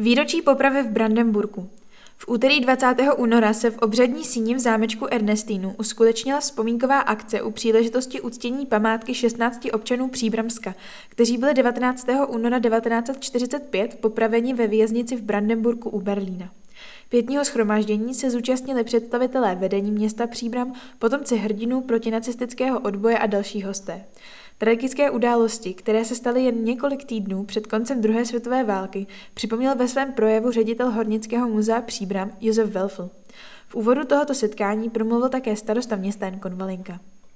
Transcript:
Výročí popravy v Brandenburku. V úterý 20. února se v obřadní síni v zámečku Ernestínu uskutečnila vzpomínková akce u příležitosti uctění památky 16 občanů Příbramska, kteří byli 19. února 1945 popraveni ve věznici v Brandenburku u Berlína. Pětního schromáždění se zúčastnili představitelé vedení města Příbram, potomci hrdinů protinacistického odboje a další hosté. Tragické události, které se staly jen několik týdnů před koncem druhé světové války, připomněl ve svém projevu ředitel Hornického muzea Příbram Josef Welfl. V úvodu tohoto setkání promluvil také starosta města Jan Konvalinka.